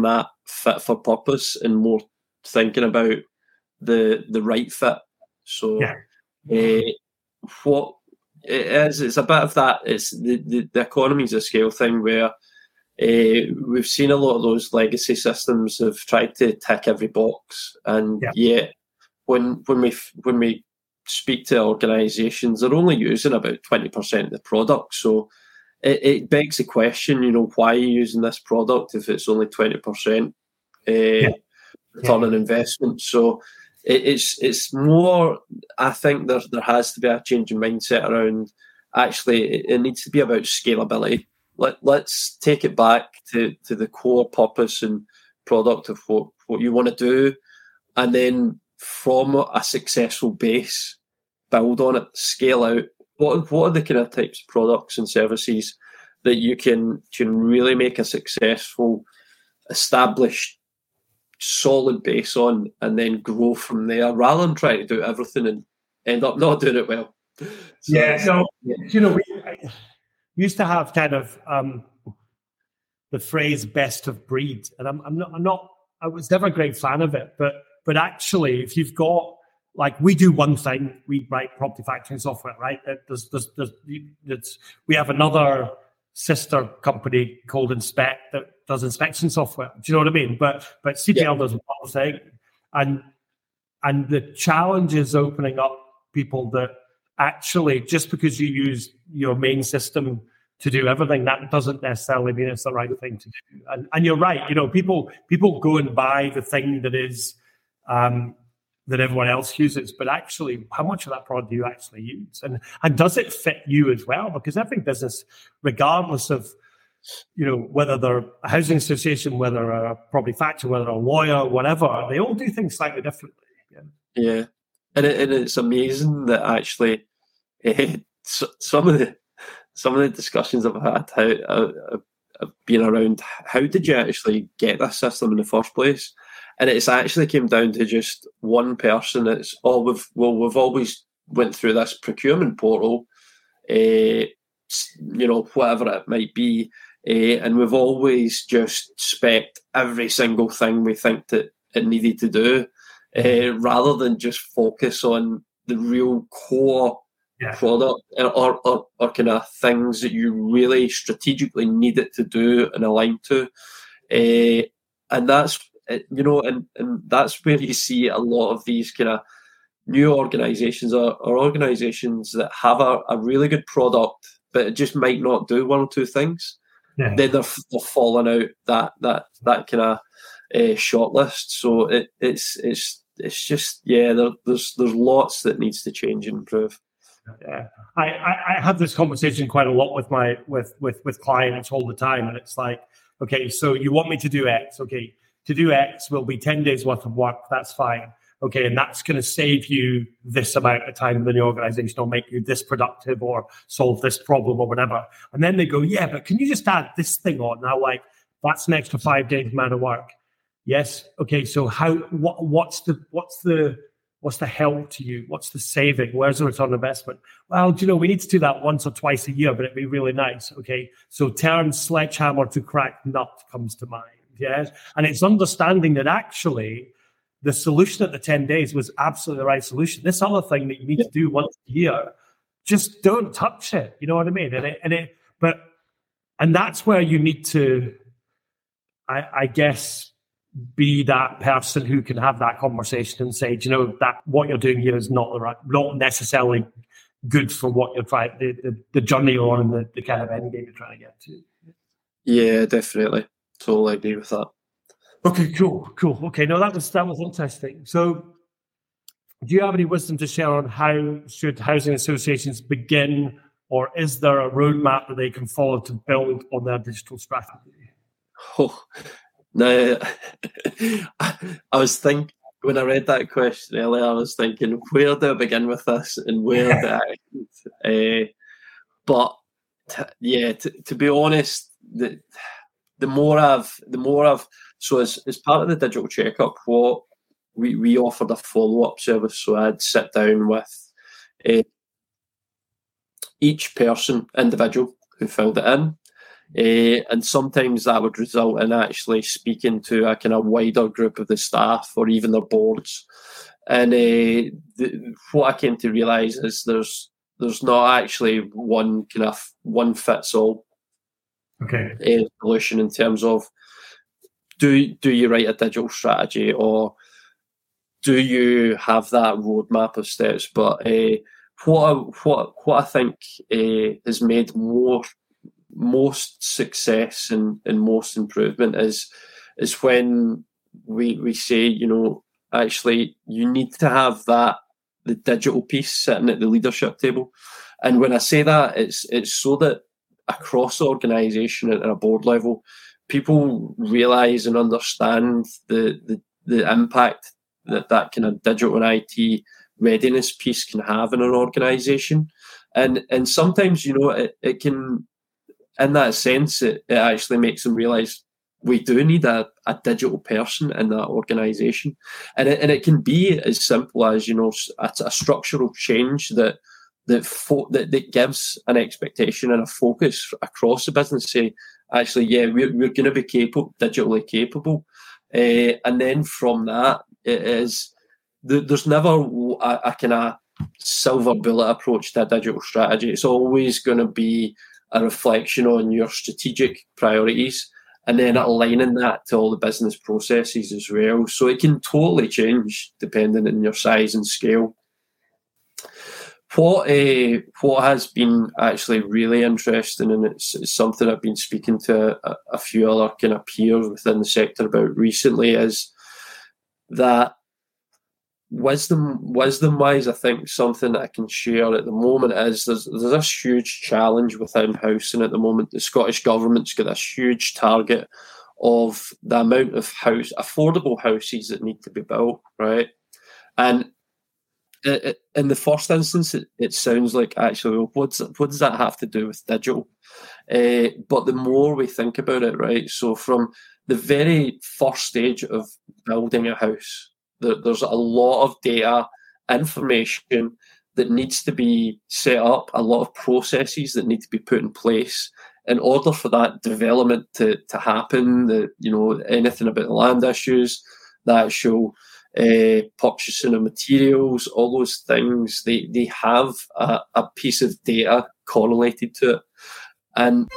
from that fit for purpose and more thinking about the the right fit. So, yeah. uh, what it is, it's a bit of that. It's the the, the economies of scale thing where. Uh, we've seen a lot of those legacy systems have tried to tick every box, and yeah. yet when when we when we speak to organisations, they're only using about twenty percent of the product. So it, it, begs the question, you know, why are you using this product if it's only twenty percent uh, yeah. return yeah. on investment? So it, it's it's more. I think there there has to be a change in mindset around. Actually, it, it needs to be about scalability. Let let's take it back to to the core purpose and product of what what you want to do, and then from a successful base, build on it, scale out. What what are the kind of types of products and services that you can can really make a successful, established, solid base on, and then grow from there, rather than trying to do everything and end up not doing it well. So, yeah, so you know, we used to have kind of um, the phrase "best of breed," and I'm, I'm not, I'm not, I was never a great fan of it, but but actually, if you've got like we do one thing, we write property factoring software, right? There's, there's, there's, we have another sister company called Inspect that does inspection software. Do you know what I mean? But but CPL yeah. does one thing, and and the challenge is opening up people that actually just because you use your main system to do everything, that doesn't necessarily mean it's the right thing to do. And and you're right. You know, people people go and buy the thing that is um, that everyone else uses, but actually, how much of that product do you actually use, and and does it fit you as well? Because every business, regardless of you know whether they're a housing association, whether a property factory, whether a lawyer, whatever, they all do things slightly differently. Yeah, yeah. And, it, and it's amazing that actually uh, some of the some of the discussions I've had how uh, have been around how did you actually get this system in the first place? And it's actually came down to just one person. It's oh we've well we've always went through this procurement portal, uh, you know whatever it might be, uh, and we've always just spec every single thing we think that it needed to do, uh, rather than just focus on the real core yeah. product or, or, or kind of things that you really strategically need it to do and align to. Uh, and that's you know, and, and that's where you see a lot of these kind of new organizations or, or organizations that have a, a, really good product, but it just might not do one or two things. Yeah. Then they're, they're falling out that that that kind of uh, shortlist. So it, it's it's it's just yeah, there, there's there's lots that needs to change and improve. Yeah, I, I, I have this conversation quite a lot with my with with with clients all the time, and it's like, okay, so you want me to do X, okay, to do X will be 10 days worth of work. That's fine. Okay. And that's going to save you this amount of time in the organization or make you this productive or solve this problem or whatever. And then they go, yeah, but can you just add this thing on? Now, like, that's an extra five days amount of work. Yes. Okay. So how, what, what's the, what's the, what's the help to you? What's the saving? Where's the return on investment? Well, do you know, we need to do that once or twice a year, but it'd be really nice. Okay. So term sledgehammer to crack nut comes to mind. Yes. And it's understanding that actually the solution at the 10 days was absolutely the right solution. This other thing that you need to do once a year, just don't touch it. You know what I mean? And it, and it, but, and that's where you need to, I, I guess, be that person who can have that conversation and say, you know, that what you're doing here is not the right, not necessarily good for what you're trying, the, the, the journey you're on and the, the kind of end game you're trying to get to. Yeah, definitely. Totally agree with that. Okay, cool, cool. Okay, no, that was that was interesting. So, do you have any wisdom to share on how should housing associations begin, or is there a roadmap that they can follow to build on their digital strategy? Oh, no, I was thinking when I read that question earlier, I was thinking, where do I begin with this, and where do I? Uh, but t- yeah, t- to be honest, the the more I've, the more I've, so as, as part of the digital checkup, what we, we offered a follow up service. So I'd sit down with uh, each person, individual who filled it in, Uh, and sometimes that would result in actually speaking to a kind of wider group of the staff or even the boards. And uh, the, what I came to realise is there's there's not actually one kind of one fits all okay. solution in terms of do do you write a digital strategy or do you have that roadmap of steps? But uh, what I, what what I think uh, has made more most success and, and most improvement is is when we we say you know actually you need to have that the digital piece sitting at the leadership table and when i say that it's it's so that across the organization at a board level people realize and understand the the, the impact that that kind of digital and it readiness piece can have in an organization. And and sometimes you know it, it can in that sense it, it actually makes them realize we do need a, a digital person in that organization. And it, and it can be as simple as you know a, a structural change that that, fo- that that gives an expectation and a focus across the business say actually yeah we're, we're going to be capable digitally capable uh, and then from that it is there's never a, a kind of silver bullet approach to a digital strategy it's always going to be a reflection on your strategic priorities and then aligning that to all the business processes as well. So it can totally change depending on your size and scale. What uh, what has been actually really interesting, and it's, it's something I've been speaking to a, a few other kind of peers within the sector about recently, is that wisdom wisdom wise i think something that i can share at the moment is there's there's this huge challenge within housing at the moment. The scottish government's got this huge target of the amount of house affordable houses that need to be built right? And it, it, in the first instance it, it sounds like actually what's what does that have to do with digital uh, but the more we think about it right so from the very first stage of building a house there's a lot of data, information that needs to be set up, a lot of processes that need to be put in place in order for that development to, to happen. The, you know, anything about the land issues, the actual uh, purchasing of materials, all those things, they, they have a, a piece of data correlated to it. And